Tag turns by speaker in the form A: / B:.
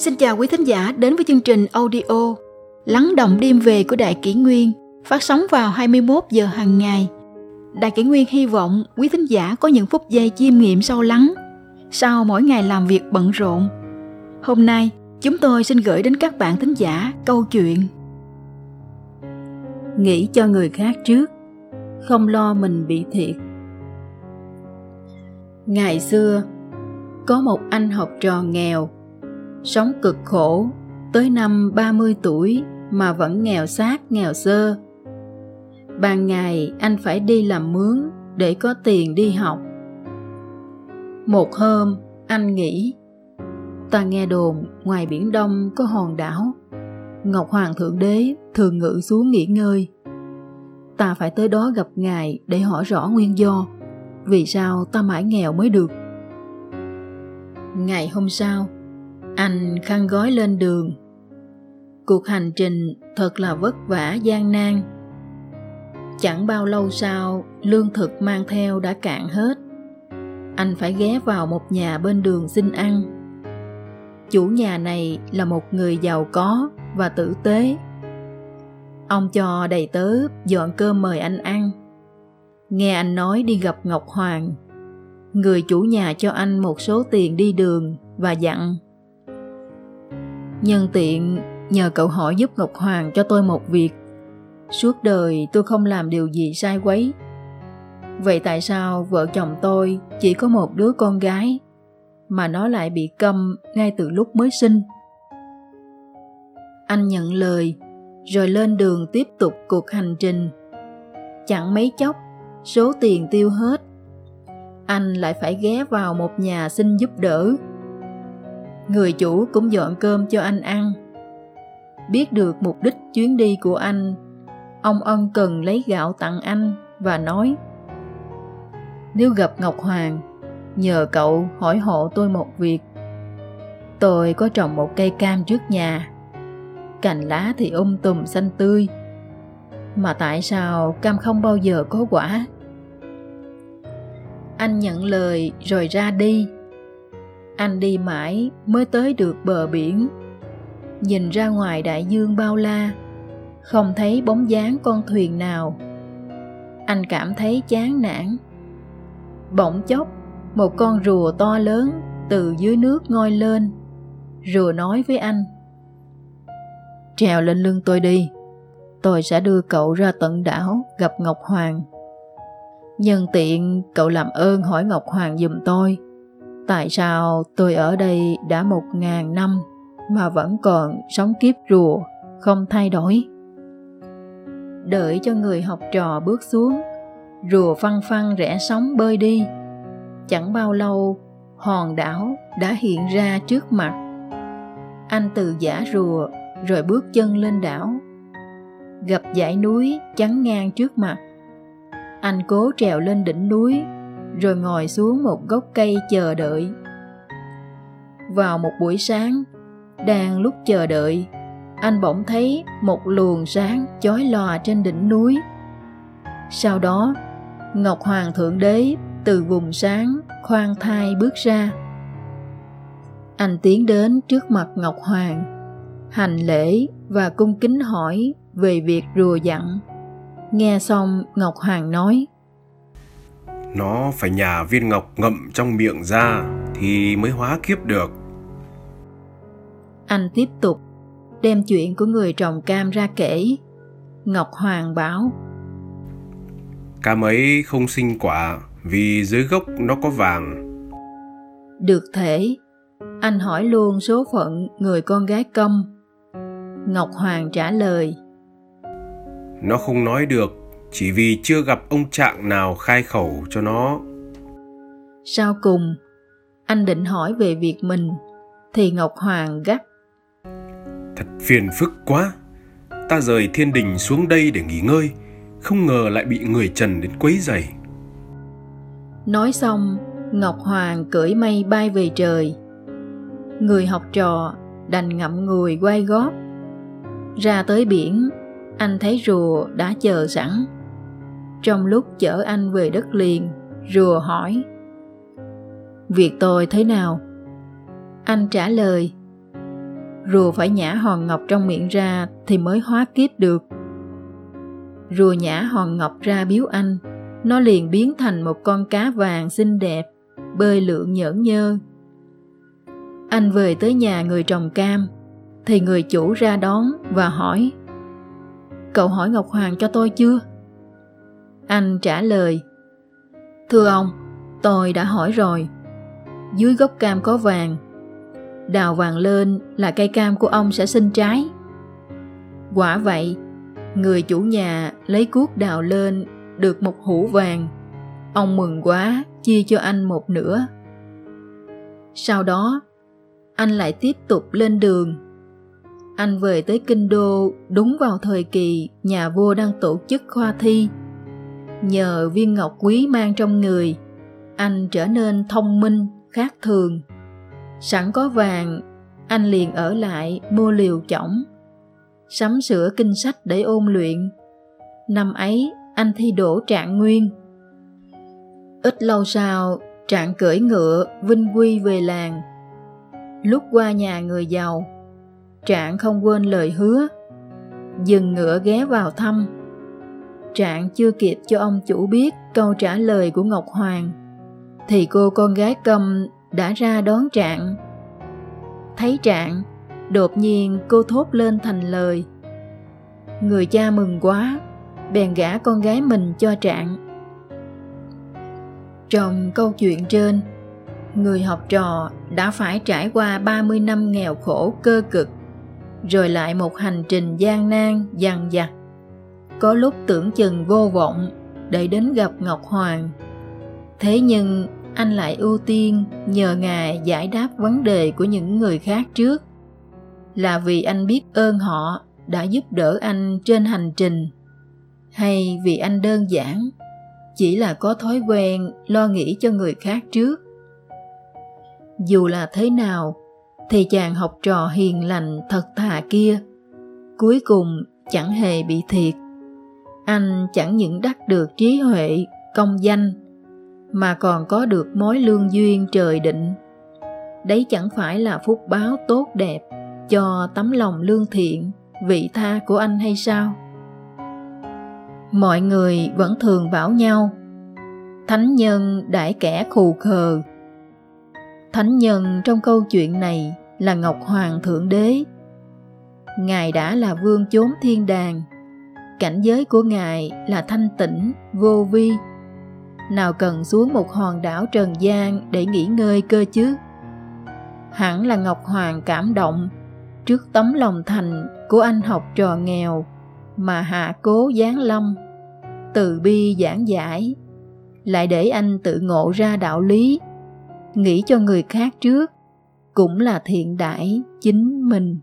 A: Xin chào quý thính giả đến với chương trình audio Lắng động đêm về của Đại Kỷ Nguyên phát sóng vào 21 giờ hàng ngày. Đại Kỷ Nguyên hy vọng quý thính giả có những phút giây chiêm nghiệm sâu lắng sau mỗi ngày làm việc bận rộn. Hôm nay, chúng tôi xin gửi đến các bạn thính giả câu chuyện Nghĩ cho người khác trước, không lo mình bị thiệt. Ngày xưa, có một anh học trò nghèo sống cực khổ tới năm 30 tuổi mà vẫn nghèo xác nghèo sơ. Ban ngày anh phải đi làm mướn để có tiền đi học. Một hôm anh nghĩ ta nghe đồn ngoài biển Đông có hòn đảo Ngọc Hoàng Thượng Đế thường ngự xuống nghỉ ngơi. Ta phải tới đó gặp Ngài để hỏi rõ nguyên do vì sao ta mãi nghèo mới được. Ngày hôm sau, anh khăn gói lên đường. Cuộc hành trình thật là vất vả, gian nan. Chẳng bao lâu sau, lương thực mang theo đã cạn hết. Anh phải ghé vào một nhà bên đường xin ăn. Chủ nhà này là một người giàu có và tử tế. Ông cho đầy tớ dọn cơm mời anh ăn. Nghe anh nói đi gặp ngọc hoàng, người chủ nhà cho anh một số tiền đi đường và dặn. Nhân tiện nhờ cậu hỏi giúp Ngọc Hoàng cho tôi một việc. Suốt đời tôi không làm điều gì sai quấy. Vậy tại sao vợ chồng tôi chỉ có một đứa con gái mà nó lại bị câm ngay từ lúc mới sinh? Anh nhận lời rồi lên đường tiếp tục cuộc hành trình. Chẳng mấy chốc, số tiền tiêu hết. Anh lại phải ghé vào một nhà xin giúp đỡ người chủ cũng dọn cơm cho anh ăn. Biết được mục đích chuyến đi của anh, ông ân cần lấy gạo tặng anh và nói, nếu gặp ngọc hoàng, nhờ cậu hỏi hộ tôi một việc. Tôi có trồng một cây cam trước nhà. Cành lá thì um tùm xanh tươi. Mà tại sao cam không bao giờ có quả? Anh nhận lời rồi ra đi anh đi mãi mới tới được bờ biển. Nhìn ra ngoài đại dương bao la, không thấy bóng dáng con thuyền nào. Anh cảm thấy chán nản. Bỗng chốc, một con rùa to lớn từ dưới nước ngoi lên, rùa nói với anh. Trèo lên lưng tôi đi, tôi sẽ đưa cậu ra tận đảo gặp ngọc hoàng. Nhân tiện, cậu làm ơn hỏi ngọc hoàng giùm tôi tại sao tôi ở đây đã một ngàn năm mà vẫn còn sống kiếp rùa, không thay đổi? Đợi cho người học trò bước xuống, rùa phăng phăng rẽ sóng bơi đi. Chẳng bao lâu, hòn đảo đã hiện ra trước mặt. Anh từ giả rùa, rồi bước chân lên đảo. Gặp dãy núi chắn ngang trước mặt. Anh cố trèo lên đỉnh núi rồi ngồi xuống một gốc cây chờ đợi. Vào một buổi sáng, đang lúc chờ đợi, anh bỗng thấy một luồng sáng chói lòa trên đỉnh núi. Sau đó, ngọc hoàng thượng đế từ vùng sáng khoan thai bước ra. Anh tiến đến trước mặt ngọc hoàng, hành lễ và cung kính hỏi về việc rùa dặn. Nghe xong, ngọc hoàng nói
B: nó phải nhả viên ngọc ngậm trong miệng ra thì mới hóa kiếp được.
A: Anh tiếp tục đem chuyện của người trồng cam ra kể. Ngọc Hoàng bảo
B: Cam ấy không sinh quả vì dưới gốc nó có vàng.
A: Được thể, anh hỏi luôn số phận người con gái công. Ngọc Hoàng trả lời
B: Nó không nói được chỉ vì chưa gặp ông trạng nào khai khẩu cho nó.
A: Sau cùng anh định hỏi về việc mình thì ngọc hoàng gắt.
B: Thật phiền phức quá. Ta rời thiên đình xuống đây để nghỉ ngơi không ngờ lại bị người trần đến quấy rầy.
A: Nói xong ngọc hoàng cưỡi mây bay về trời. Người học trò đành ngậm ngùi quay gót. Ra tới biển anh thấy rùa đã chờ sẵn trong lúc chở anh về đất liền, rùa hỏi, việc tôi thế nào? Anh trả lời, rùa phải nhả hòn ngọc trong miệng ra thì mới hóa kiếp được. Rùa nhả hòn ngọc ra biếu anh, nó liền biến thành một con cá vàng xinh đẹp, bơi lượn nhởn nhơ. Anh về tới nhà người trồng cam, thì người chủ ra đón và hỏi, cậu hỏi ngọc hoàng cho tôi chưa? Anh trả lời, thưa ông, tôi đã hỏi rồi. Dưới gốc cam có vàng. Đào vàng lên là cây cam của ông sẽ sinh trái. Quả vậy, người chủ nhà lấy cuốc đào lên được một hũ vàng. Ông mừng quá, chia cho anh một nửa. Sau đó, anh lại tiếp tục lên đường. Anh về tới kinh đô đúng vào thời kỳ nhà vua đang tổ chức khoa thi nhờ viên ngọc quý mang trong người, anh trở nên thông minh, khác thường. Sẵn có vàng, anh liền ở lại mua liều chỏng, sắm sửa kinh sách để ôn luyện. Năm ấy, anh thi đỗ trạng nguyên. Ít lâu sau, trạng cưỡi ngựa vinh quy về làng. Lúc qua nhà người giàu, trạng không quên lời hứa, dừng ngựa ghé vào thăm trạng chưa kịp cho ông chủ biết câu trả lời của ngọc hoàng, thì cô con gái câm đã ra đón trạng. Thấy trạng, đột nhiên cô thốt lên thành lời, người cha mừng quá, bèn gả con gái mình cho trạng. Trong câu chuyện trên, người học trò đã phải trải qua 30 năm nghèo khổ cơ cực, rồi lại một hành trình gian nan, dằn vặt có lúc tưởng chừng vô vọng để đến gặp ngọc hoàng. Thế nhưng, anh lại ưu tiên nhờ ngài giải đáp vấn đề của những người khác trước. Là vì anh biết ơn họ đã giúp đỡ anh trên hành trình, hay vì anh đơn giản chỉ là có thói quen lo nghĩ cho người khác trước? Dù là thế nào, thì chàng học trò hiền lành thật thà kia, cuối cùng chẳng hề bị thiệt anh chẳng những đắc được trí huệ, công danh, mà còn có được mối lương duyên trời định. Đấy chẳng phải là phúc báo tốt đẹp cho tấm lòng lương thiện, vị tha của anh hay sao? Mọi người vẫn thường bảo nhau, thánh nhân đãi kẻ khù khờ. Thánh nhân trong câu chuyện này là ngọc hoàng thượng đế. Ngài đã là vương chốn thiên đàng cảnh giới của ngài là thanh tịnh vô vi. Nào cần xuống một hòn đảo trần gian để nghỉ ngơi cơ chứ? Hẳn là ngọc hoàng cảm động. Trước tấm lòng thành của anh học trò nghèo mà hạ cố giáng lâm, từ bi giảng giải, lại để anh tự ngộ ra đạo lý, nghĩ cho người khác trước, cũng là thiện đãi chính mình.